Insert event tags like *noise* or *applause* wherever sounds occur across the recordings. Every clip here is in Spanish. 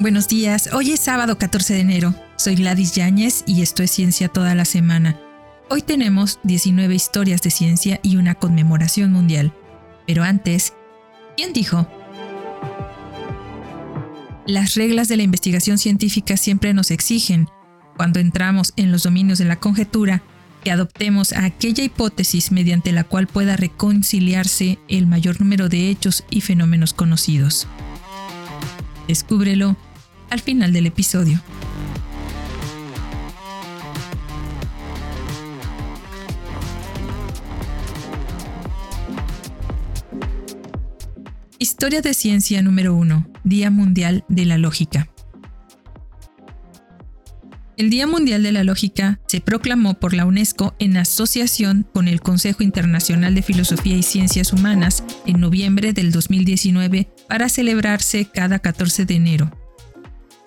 Buenos días, hoy es sábado 14 de enero. Soy Gladys Yáñez y esto es Ciencia toda la semana. Hoy tenemos 19 historias de ciencia y una conmemoración mundial. Pero antes, ¿quién dijo? Las reglas de la investigación científica siempre nos exigen, cuando entramos en los dominios de la conjetura, que adoptemos aquella hipótesis mediante la cual pueda reconciliarse el mayor número de hechos y fenómenos conocidos. Descúbrelo al final del episodio. Historia de ciencia número 1. Día Mundial de la Lógica. El Día Mundial de la Lógica se proclamó por la UNESCO en asociación con el Consejo Internacional de Filosofía y Ciencias Humanas en noviembre del 2019 para celebrarse cada 14 de enero.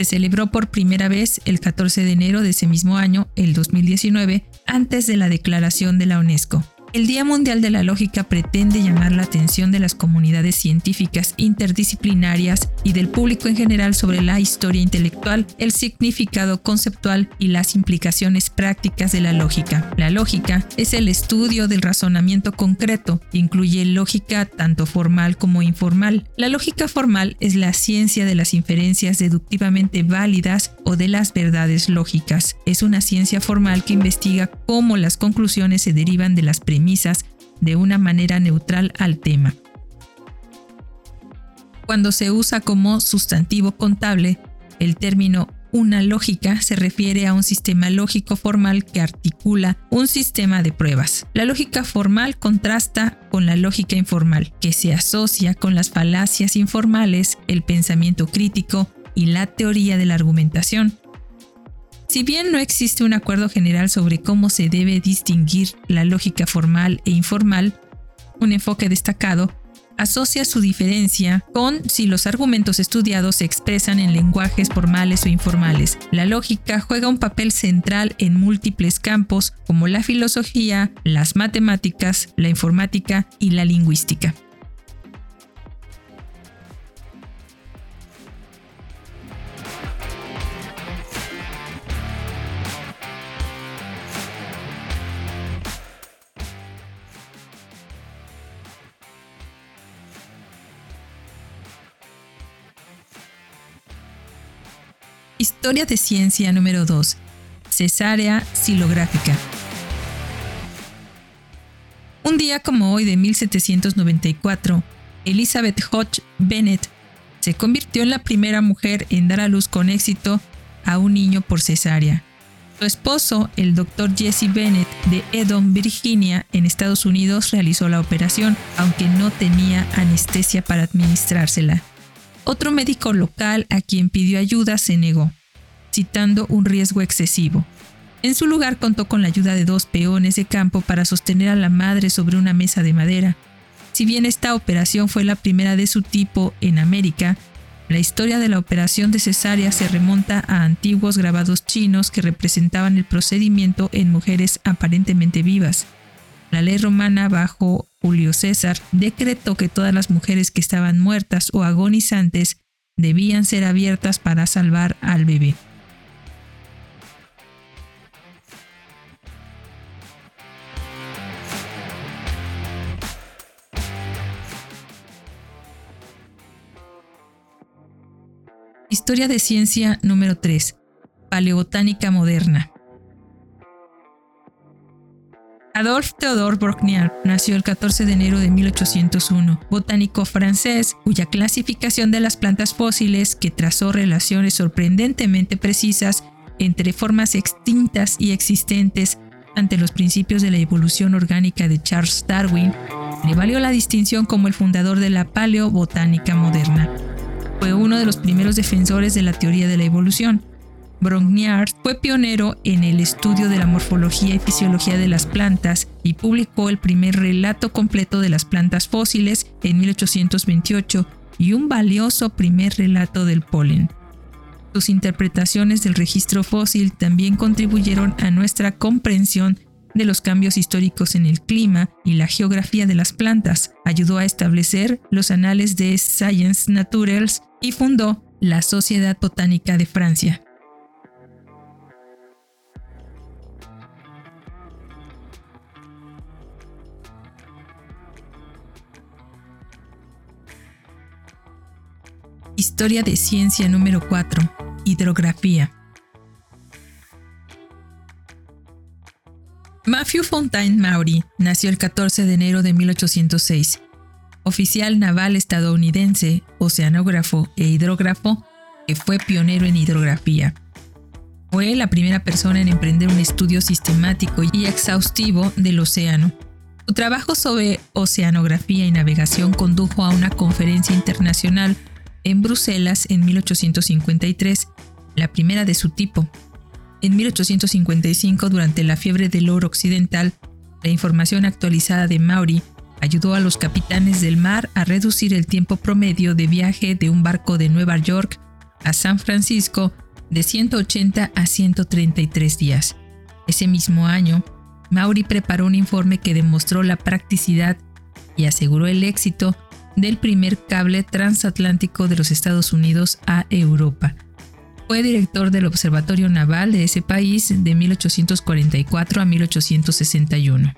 Se celebró por primera vez el 14 de enero de ese mismo año, el 2019, antes de la declaración de la UNESCO. El Día Mundial de la Lógica pretende llamar la atención de las comunidades científicas interdisciplinarias y del público en general sobre la historia intelectual, el significado conceptual y las implicaciones prácticas de la lógica. La lógica es el estudio del razonamiento concreto, incluye lógica tanto formal como informal. La lógica formal es la ciencia de las inferencias deductivamente válidas o de las verdades lógicas. Es una ciencia formal que investiga cómo las conclusiones se derivan de las premisas de una manera neutral al tema. Cuando se usa como sustantivo contable, el término una lógica se refiere a un sistema lógico formal que articula un sistema de pruebas. La lógica formal contrasta con la lógica informal, que se asocia con las falacias informales, el pensamiento crítico y la teoría de la argumentación, si bien no existe un acuerdo general sobre cómo se debe distinguir la lógica formal e informal, un enfoque destacado asocia su diferencia con si los argumentos estudiados se expresan en lenguajes formales o informales. La lógica juega un papel central en múltiples campos como la filosofía, las matemáticas, la informática y la lingüística. Historia de ciencia número 2. Cesárea silográfica. Un día como hoy de 1794, Elizabeth Hodge Bennett se convirtió en la primera mujer en dar a luz con éxito a un niño por cesárea. Su esposo, el doctor Jesse Bennett de Edom, Virginia, en Estados Unidos, realizó la operación, aunque no tenía anestesia para administrársela. Otro médico local a quien pidió ayuda se negó, citando un riesgo excesivo. En su lugar contó con la ayuda de dos peones de campo para sostener a la madre sobre una mesa de madera. Si bien esta operación fue la primera de su tipo en América, la historia de la operación de cesárea se remonta a antiguos grabados chinos que representaban el procedimiento en mujeres aparentemente vivas. La ley romana bajo Julio César decretó que todas las mujeres que estaban muertas o agonizantes debían ser abiertas para salvar al bebé. Historia de ciencia número 3. Paleobotánica moderna. Adolphe Theodore Brogniart nació el 14 de enero de 1801, botánico francés cuya clasificación de las plantas fósiles, que trazó relaciones sorprendentemente precisas entre formas extintas y existentes ante los principios de la evolución orgánica de Charles Darwin, le valió la distinción como el fundador de la paleobotánica moderna. Fue uno de los primeros defensores de la teoría de la evolución, Brongniart fue pionero en el estudio de la morfología y fisiología de las plantas y publicó el primer relato completo de las plantas fósiles en 1828 y un valioso primer relato del polen. Sus interpretaciones del registro fósil también contribuyeron a nuestra comprensión de los cambios históricos en el clima y la geografía de las plantas, ayudó a establecer los anales de Science Naturals y fundó la Sociedad Botánica de Francia. Historia de ciencia número 4. Hidrografía. Matthew Fontaine Maury nació el 14 de enero de 1806. Oficial naval estadounidense, oceanógrafo e hidrógrafo, que fue pionero en hidrografía. Fue la primera persona en emprender un estudio sistemático y exhaustivo del océano. Su trabajo sobre oceanografía y navegación condujo a una conferencia internacional en Bruselas en 1853, la primera de su tipo. En 1855, durante la fiebre del oro occidental, la información actualizada de Maury ayudó a los capitanes del mar a reducir el tiempo promedio de viaje de un barco de Nueva York a San Francisco de 180 a 133 días. Ese mismo año, Maury preparó un informe que demostró la practicidad y aseguró el éxito del primer cable transatlántico de los Estados Unidos a Europa. Fue director del Observatorio Naval de ese país de 1844 a 1861.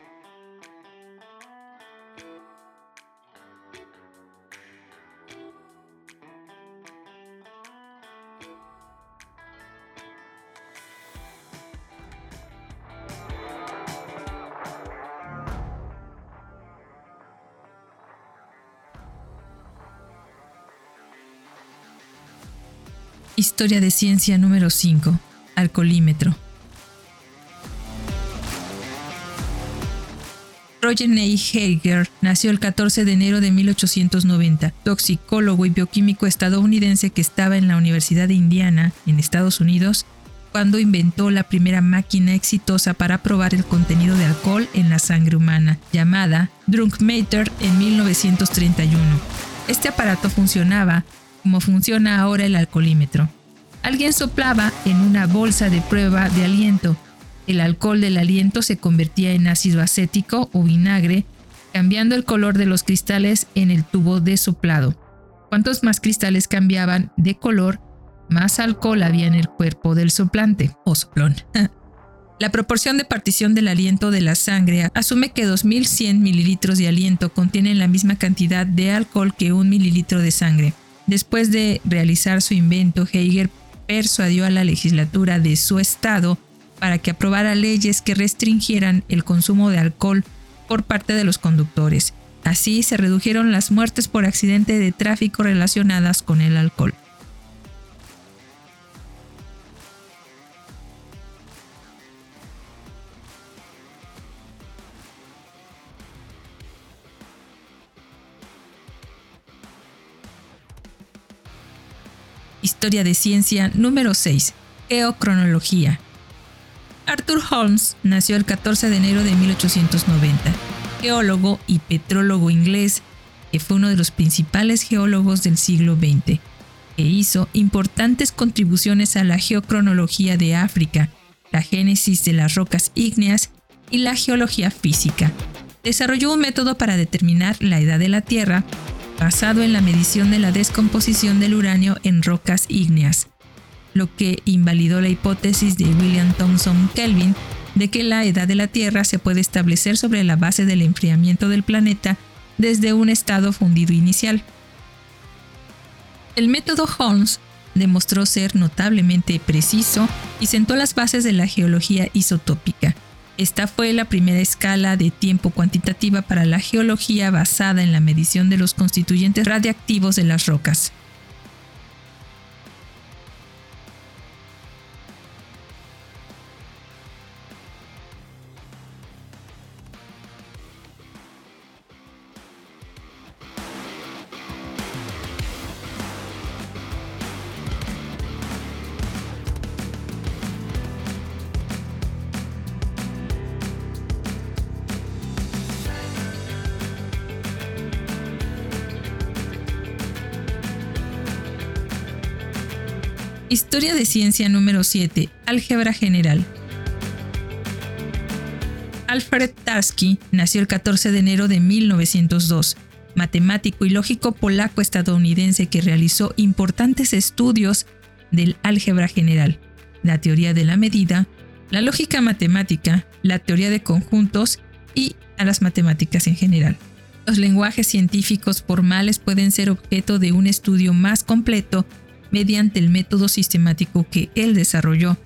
Historia de ciencia número 5. Alcoholímetro. Roger Ney Heiger nació el 14 de enero de 1890, toxicólogo y bioquímico estadounidense que estaba en la Universidad de Indiana, en Estados Unidos, cuando inventó la primera máquina exitosa para probar el contenido de alcohol en la sangre humana, llamada Drunkmeter en 1931. Este aparato funcionaba como funciona ahora el alcoholímetro. Alguien soplaba en una bolsa de prueba de aliento. El alcohol del aliento se convertía en ácido acético o vinagre, cambiando el color de los cristales en el tubo de soplado. Cuantos más cristales cambiaban de color, más alcohol había en el cuerpo del soplante o soplón. *laughs* La proporción de partición del aliento de la sangre asume que 2100 mililitros de aliento contienen la misma cantidad de alcohol que un mililitro de sangre. Después de realizar su invento, Heiger persuadió a la legislatura de su estado para que aprobara leyes que restringieran el consumo de alcohol por parte de los conductores. Así se redujeron las muertes por accidente de tráfico relacionadas con el alcohol. Historia de Ciencia número 6. Geocronología. Arthur Holmes nació el 14 de enero de 1890, geólogo y petrólogo inglés que fue uno de los principales geólogos del siglo XX, que hizo importantes contribuciones a la geocronología de África, la génesis de las rocas ígneas y la geología física. Desarrolló un método para determinar la edad de la Tierra basado en la medición de la descomposición del uranio en rocas ígneas, lo que invalidó la hipótesis de William Thomson Kelvin de que la edad de la Tierra se puede establecer sobre la base del enfriamiento del planeta desde un estado fundido inicial. El método Holmes demostró ser notablemente preciso y sentó las bases de la geología isotópica, esta fue la primera escala de tiempo cuantitativa para la geología basada en la medición de los constituyentes radiactivos de las rocas. Historia de ciencia número 7. Álgebra general. Alfred Tarski nació el 14 de enero de 1902, matemático y lógico polaco-estadounidense que realizó importantes estudios del álgebra general, la teoría de la medida, la lógica matemática, la teoría de conjuntos y a las matemáticas en general. Los lenguajes científicos formales pueden ser objeto de un estudio más completo mediante el método sistemático que él desarrolló.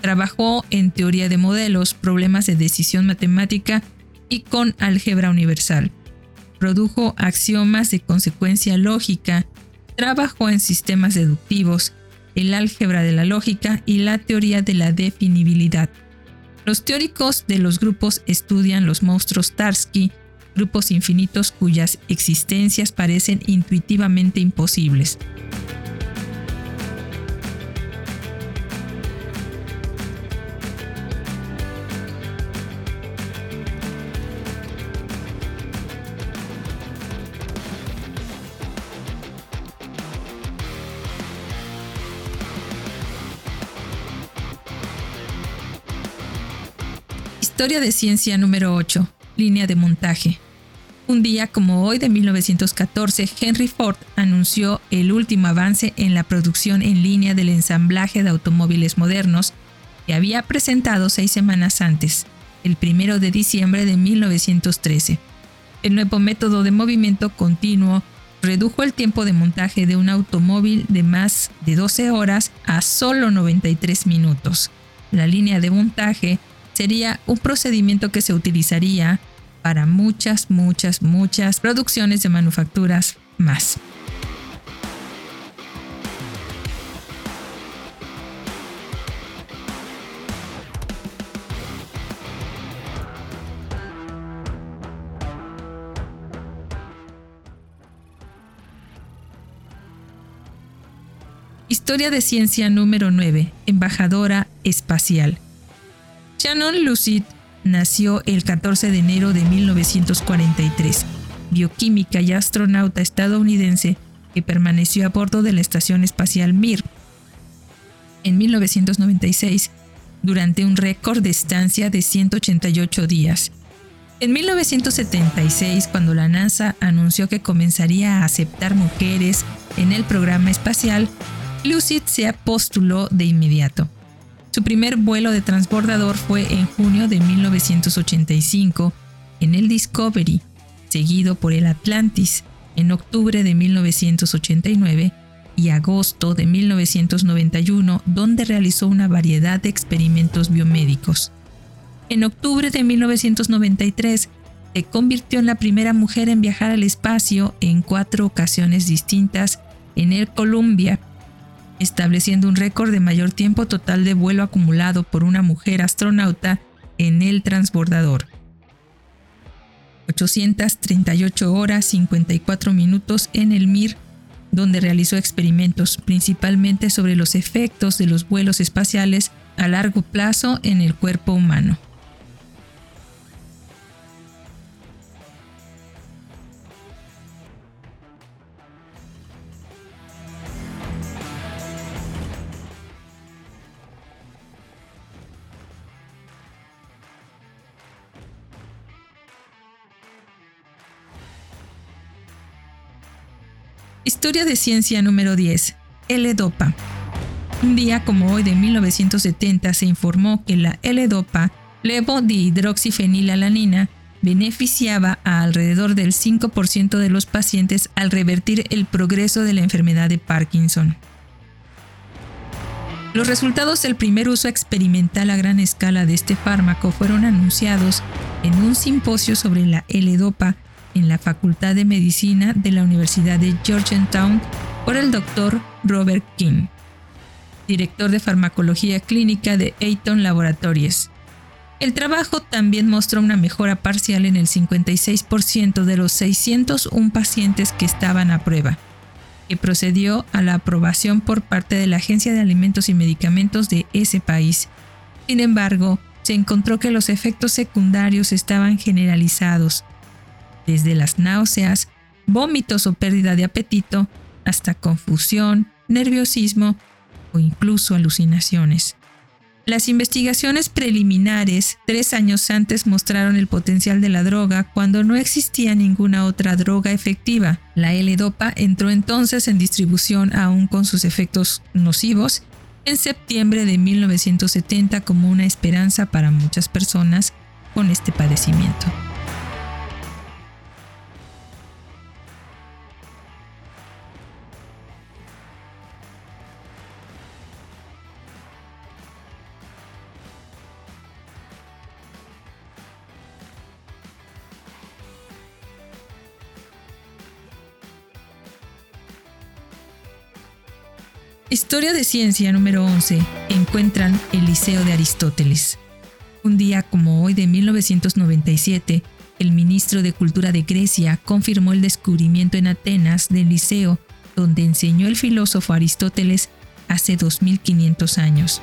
Trabajó en teoría de modelos, problemas de decisión matemática y con álgebra universal. Produjo axiomas de consecuencia lógica, trabajó en sistemas deductivos, el álgebra de la lógica y la teoría de la definibilidad. Los teóricos de los grupos estudian los monstruos Tarski, grupos infinitos cuyas existencias parecen intuitivamente imposibles. Historia de ciencia número 8. Línea de montaje. Un día como hoy de 1914, Henry Ford anunció el último avance en la producción en línea del ensamblaje de automóviles modernos que había presentado seis semanas antes, el 1 de diciembre de 1913. El nuevo método de movimiento continuo redujo el tiempo de montaje de un automóvil de más de 12 horas a solo 93 minutos. La línea de montaje sería un procedimiento que se utilizaría para muchas, muchas, muchas producciones de manufacturas más. Historia de ciencia número 9. Embajadora espacial. Shannon Lucid nació el 14 de enero de 1943, bioquímica y astronauta estadounidense que permaneció a bordo de la Estación Espacial Mir. En 1996, durante un récord de estancia de 188 días. En 1976, cuando la NASA anunció que comenzaría a aceptar mujeres en el programa espacial, Lucid se postuló de inmediato. Su primer vuelo de transbordador fue en junio de 1985 en el Discovery, seguido por el Atlantis en octubre de 1989 y agosto de 1991, donde realizó una variedad de experimentos biomédicos. En octubre de 1993, se convirtió en la primera mujer en viajar al espacio en cuatro ocasiones distintas en el Columbia estableciendo un récord de mayor tiempo total de vuelo acumulado por una mujer astronauta en el transbordador. 838 horas 54 minutos en el Mir, donde realizó experimentos principalmente sobre los efectos de los vuelos espaciales a largo plazo en el cuerpo humano. Historia de ciencia número 10. L-Dopa. Un día como hoy de 1970 se informó que la L-Dopa, levodihidroxifenilalanina, beneficiaba a alrededor del 5% de los pacientes al revertir el progreso de la enfermedad de Parkinson. Los resultados del primer uso experimental a gran escala de este fármaco fueron anunciados en un simposio sobre la L-Dopa en la Facultad de Medicina de la Universidad de Georgetown por el doctor Robert King, director de farmacología clínica de Eaton Laboratories. El trabajo también mostró una mejora parcial en el 56% de los 601 pacientes que estaban a prueba, que procedió a la aprobación por parte de la Agencia de Alimentos y Medicamentos de ese país. Sin embargo, se encontró que los efectos secundarios estaban generalizados, desde las náuseas, vómitos o pérdida de apetito, hasta confusión, nerviosismo o incluso alucinaciones. Las investigaciones preliminares tres años antes mostraron el potencial de la droga cuando no existía ninguna otra droga efectiva. La L-Dopa entró entonces en distribución aún con sus efectos nocivos en septiembre de 1970 como una esperanza para muchas personas con este padecimiento. Historia de ciencia número 11. Encuentran el Liceo de Aristóteles. Un día como hoy de 1997, el ministro de Cultura de Grecia confirmó el descubrimiento en Atenas del liceo donde enseñó el filósofo Aristóteles hace 2500 años.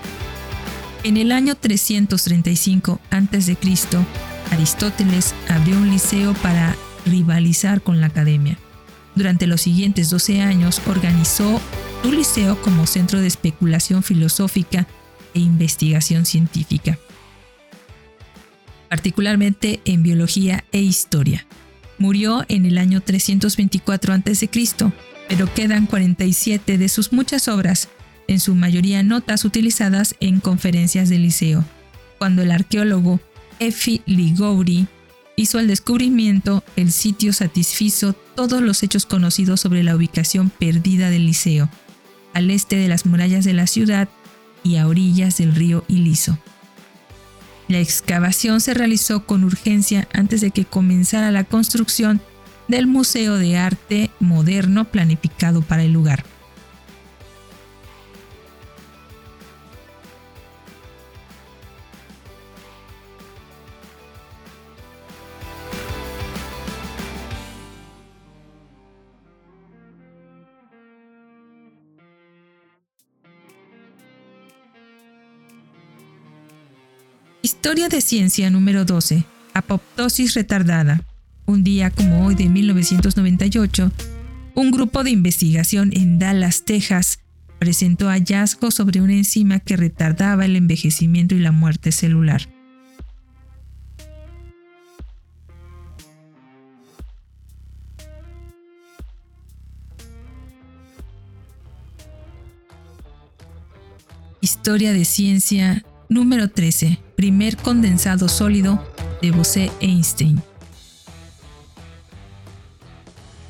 En el año 335 a.C., Aristóteles abrió un liceo para rivalizar con la academia. Durante los siguientes 12 años organizó un liceo como centro de especulación filosófica e investigación científica, particularmente en biología e historia. Murió en el año 324 a.C., pero quedan 47 de sus muchas obras, en su mayoría notas utilizadas en conferencias del liceo. Cuando el arqueólogo Efi Ligouri hizo el descubrimiento, el sitio satisfizo todos los hechos conocidos sobre la ubicación perdida del liceo al este de las murallas de la ciudad y a orillas del río Iliso. La excavación se realizó con urgencia antes de que comenzara la construcción del Museo de Arte Moderno planificado para el lugar. Historia de ciencia número 12. Apoptosis retardada. Un día como hoy de 1998, un grupo de investigación en Dallas, Texas, presentó hallazgos sobre una enzima que retardaba el envejecimiento y la muerte celular. Historia de ciencia número 13 primer condensado sólido de Bose-Einstein.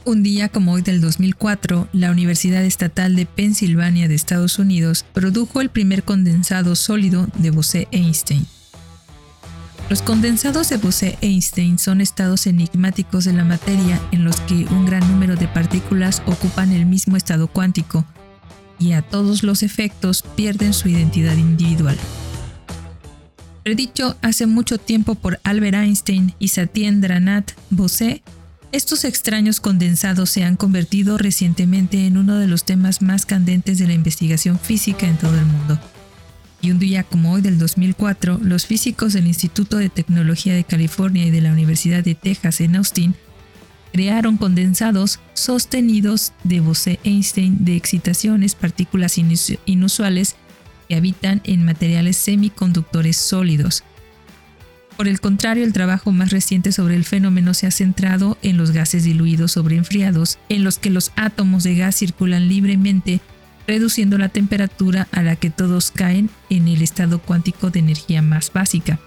Un día como hoy del 2004, la Universidad Estatal de Pensilvania de Estados Unidos produjo el primer condensado sólido de Bose-Einstein. Los condensados de Bose-Einstein son estados enigmáticos de la materia en los que un gran número de partículas ocupan el mismo estado cuántico y a todos los efectos pierden su identidad individual. Predicho hace mucho tiempo por Albert Einstein y Satyendra Nath Bose, estos extraños condensados se han convertido recientemente en uno de los temas más candentes de la investigación física en todo el mundo. Y un día como hoy del 2004, los físicos del Instituto de Tecnología de California y de la Universidad de Texas en Austin crearon condensados sostenidos de Bose-Einstein de excitaciones, partículas inusuales que habitan en materiales semiconductores sólidos. Por el contrario, el trabajo más reciente sobre el fenómeno se ha centrado en los gases diluidos sobre enfriados, en los que los átomos de gas circulan libremente, reduciendo la temperatura a la que todos caen en el estado cuántico de energía más básica.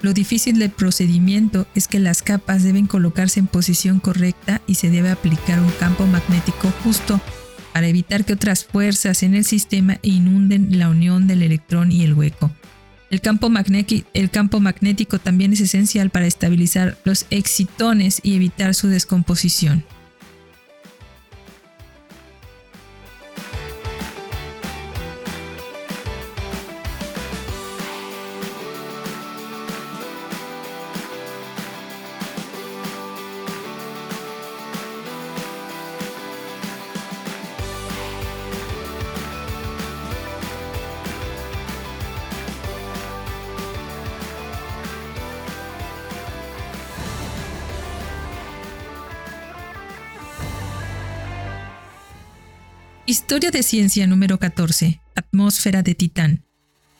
Lo difícil del procedimiento es que las capas deben colocarse en posición correcta y se debe aplicar un campo magnético justo para evitar que otras fuerzas en el sistema inunden la unión del electrón y el hueco. El campo, magnético también es esencial para estabilizar los excitones y evitar su descomposición. Historia de ciencia número 14. Atmósfera de Titán.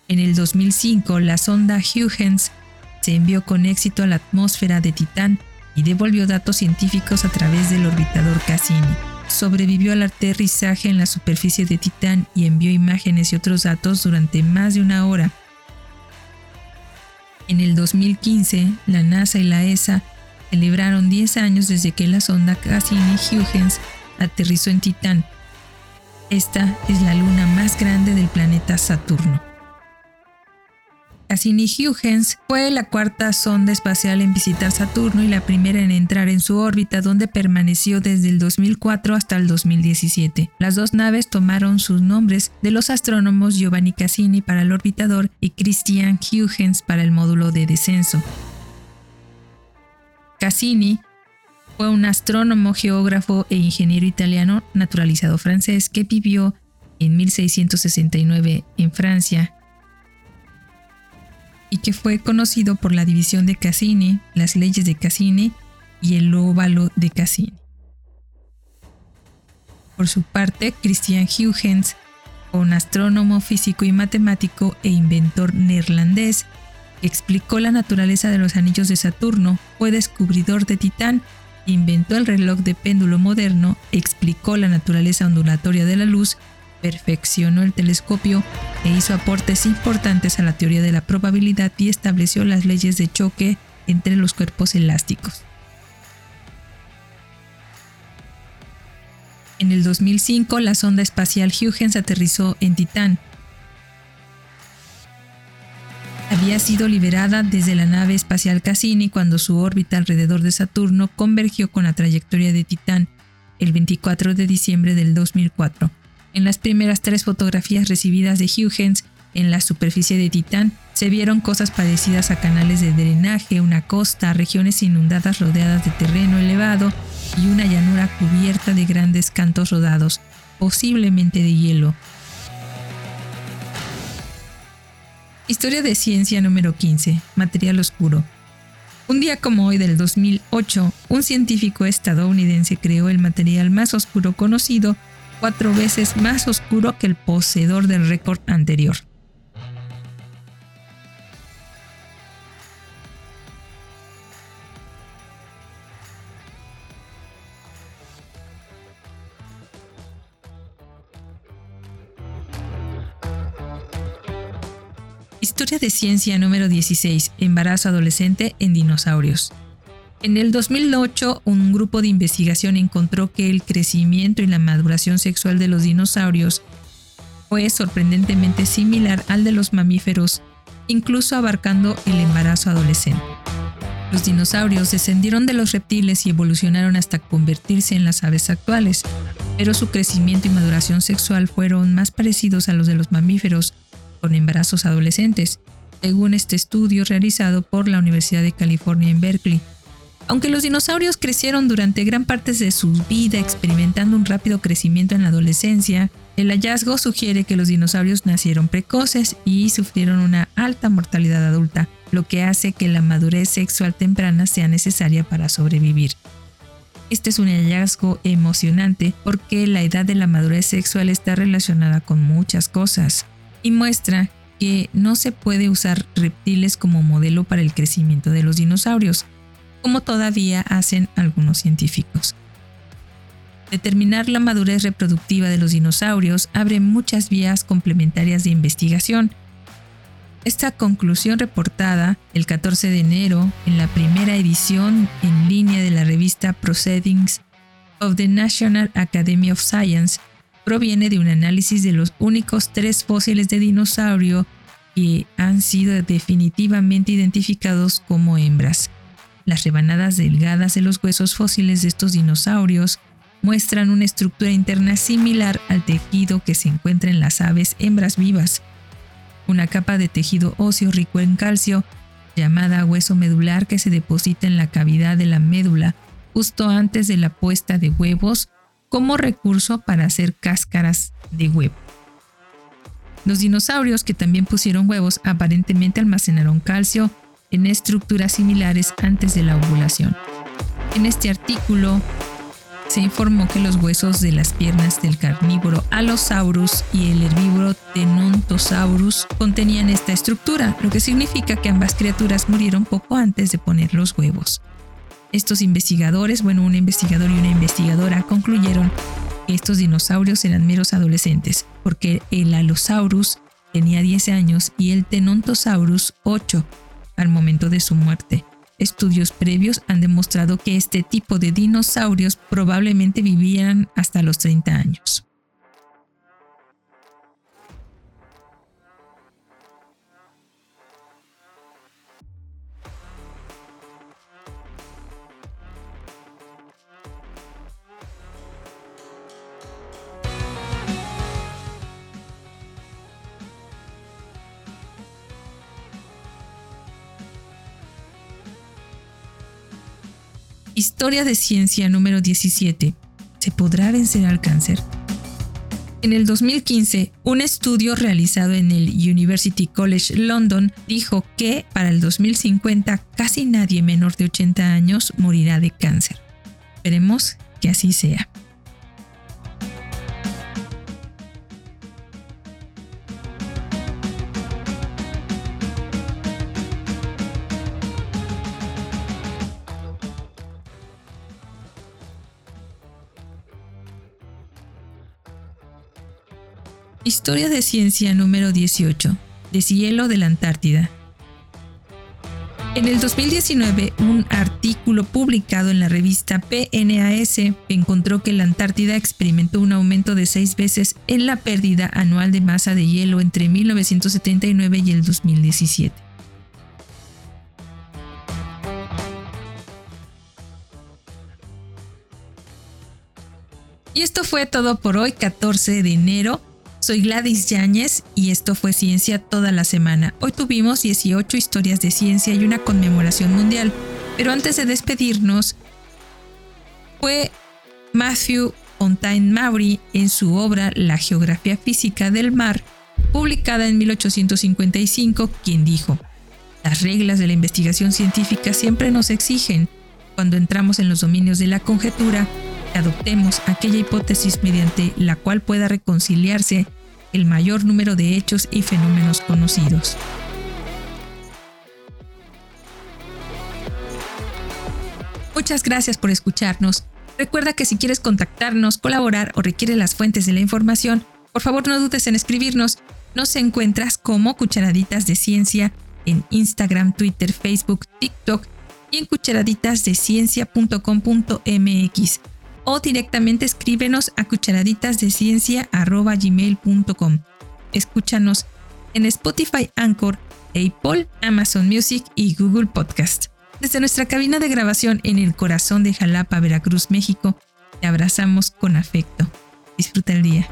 En el 2005, la sonda Huygens se envió con éxito a la atmósfera de Titán y devolvió datos científicos a través del orbitador Cassini. Sobrevivió al aterrizaje en la superficie de Titán y envió imágenes y otros datos durante más de una hora. En el 2015, la NASA y la ESA celebraron 10 años desde que la sonda Cassini-Huygens aterrizó en Titán. Esta es la luna más grande del planeta Saturno. Cassini-Huygens fue la cuarta sonda espacial en visitar Saturno y la primera en entrar en su órbita, donde permaneció desde el 2004 hasta el 2017. Las dos naves tomaron sus nombres de los astrónomos Giovanni Cassini para el orbitador y Christian Huygens para el módulo de descenso. Cassini fue un astrónomo, geógrafo e ingeniero italiano naturalizado francés que vivió en 1669 en Francia y que fue conocido por la división de Cassini, las leyes de Cassini y el óvalo de Cassini. Por su parte, Christian Huygens, un astrónomo, físico y matemático e inventor neerlandés, explicó la naturaleza de los anillos de Saturno, fue descubridor de Titán, inventó el reloj de péndulo moderno, explicó la naturaleza ondulatoria de la luz perfeccionó el telescopio e hizo aportes importantes a la teoría de la probabilidad y estableció las leyes de choque entre los cuerpos elásticos. En el 2005, la sonda espacial Huygens aterrizó en Titán. Había sido liberada desde la nave espacial Cassini cuando su órbita alrededor de Saturno convergió con la trayectoria de Titán el 24 de diciembre del 2004. En las primeras tres fotografías recibidas de Huygens en la superficie de Titán, se vieron cosas parecidas a canales de drenaje, una costa, regiones inundadas rodeadas de terreno elevado y una llanura cubierta de grandes cantos rodados, posiblemente de hielo. Historia de ciencia número 15. Material oscuro. Un día como hoy del 2008, un científico estadounidense creó el material más oscuro conocido cuatro veces más oscuro que el poseedor del récord anterior. De ciencia número 16. Embarazo adolescente en dinosaurios. En el 2008, un grupo de investigación encontró que el crecimiento y la maduración sexual de los dinosaurios fue sorprendentemente similar al de los mamíferos, incluso abarcando el embarazo adolescente. Los dinosaurios descendieron de los reptiles y evolucionaron hasta convertirse en las aves actuales, pero su crecimiento y maduración sexual fueron más parecidos a los de los mamíferos con embarazos adolescentes, según este estudio realizado por la Universidad de California en Berkeley. Aunque los dinosaurios crecieron durante gran parte de su vida experimentando un rápido crecimiento en la adolescencia, el hallazgo sugiere que los dinosaurios nacieron precoces y sufrieron una alta mortalidad adulta, lo que hace que la madurez sexual temprana sea necesaria para sobrevivir. Este es un hallazgo emocionante porque la edad de la madurez sexual está relacionada con muchas cosas y muestra que no se puede usar reptiles como modelo para el crecimiento de los dinosaurios, como todavía hacen algunos científicos. Determinar la madurez reproductiva de los dinosaurios abre muchas vías complementarias de investigación. Esta conclusión reportada el 14 de enero en la primera edición en línea de la revista Proceedings of the National Academy of Science proviene de un análisis de los únicos tres fósiles de dinosaurio que han sido definitivamente identificados como hembras. Las rebanadas delgadas de los huesos fósiles de estos dinosaurios muestran una estructura interna similar al tejido que se encuentra en las aves hembras vivas. Una capa de tejido óseo rico en calcio, llamada hueso medular, que se deposita en la cavidad de la médula justo antes de la puesta de huevos como recurso para hacer cáscaras de huevo. Los dinosaurios que también pusieron huevos aparentemente almacenaron calcio en estructuras similares antes de la ovulación. En este artículo se informó que los huesos de las piernas del carnívoro Allosaurus y el herbívoro Tenontosaurus contenían esta estructura, lo que significa que ambas criaturas murieron poco antes de poner los huevos. Estos investigadores, bueno, un investigador y una investigadora concluyeron que estos dinosaurios eran meros adolescentes, porque el Allosaurus tenía 10 años y el Tenontosaurus 8 al momento de su muerte. Estudios previos han demostrado que este tipo de dinosaurios probablemente vivían hasta los 30 años. Historia de ciencia número 17. ¿Se podrá vencer al cáncer? En el 2015, un estudio realizado en el University College London dijo que para el 2050 casi nadie menor de 80 años morirá de cáncer. Esperemos que así sea. Historia de ciencia número 18. Deshielo de la Antártida. En el 2019, un artículo publicado en la revista PNAS encontró que la Antártida experimentó un aumento de seis veces en la pérdida anual de masa de hielo entre 1979 y el 2017. Y esto fue todo por hoy, 14 de enero. Soy Gladys Yáñez y esto fue Ciencia toda la semana. Hoy tuvimos 18 historias de ciencia y una conmemoración mundial, pero antes de despedirnos, fue Matthew Fontaine Maury en su obra La geografía física del mar, publicada en 1855, quien dijo, las reglas de la investigación científica siempre nos exigen, cuando entramos en los dominios de la conjetura, adoptemos aquella hipótesis mediante la cual pueda reconciliarse el mayor número de hechos y fenómenos conocidos. Muchas gracias por escucharnos. Recuerda que si quieres contactarnos, colaborar o requiere las fuentes de la información, por favor no dudes en escribirnos. Nos encuentras como Cucharaditas de Ciencia en Instagram, Twitter, Facebook, TikTok y en cucharaditasdeciencia.com.mx o directamente escríbenos a cucharaditasdeciencia.gmail.com. Escúchanos en Spotify Anchor, Apple, Amazon Music y Google Podcast. Desde nuestra cabina de grabación en el corazón de Jalapa, Veracruz, México, te abrazamos con afecto. Disfruta el día.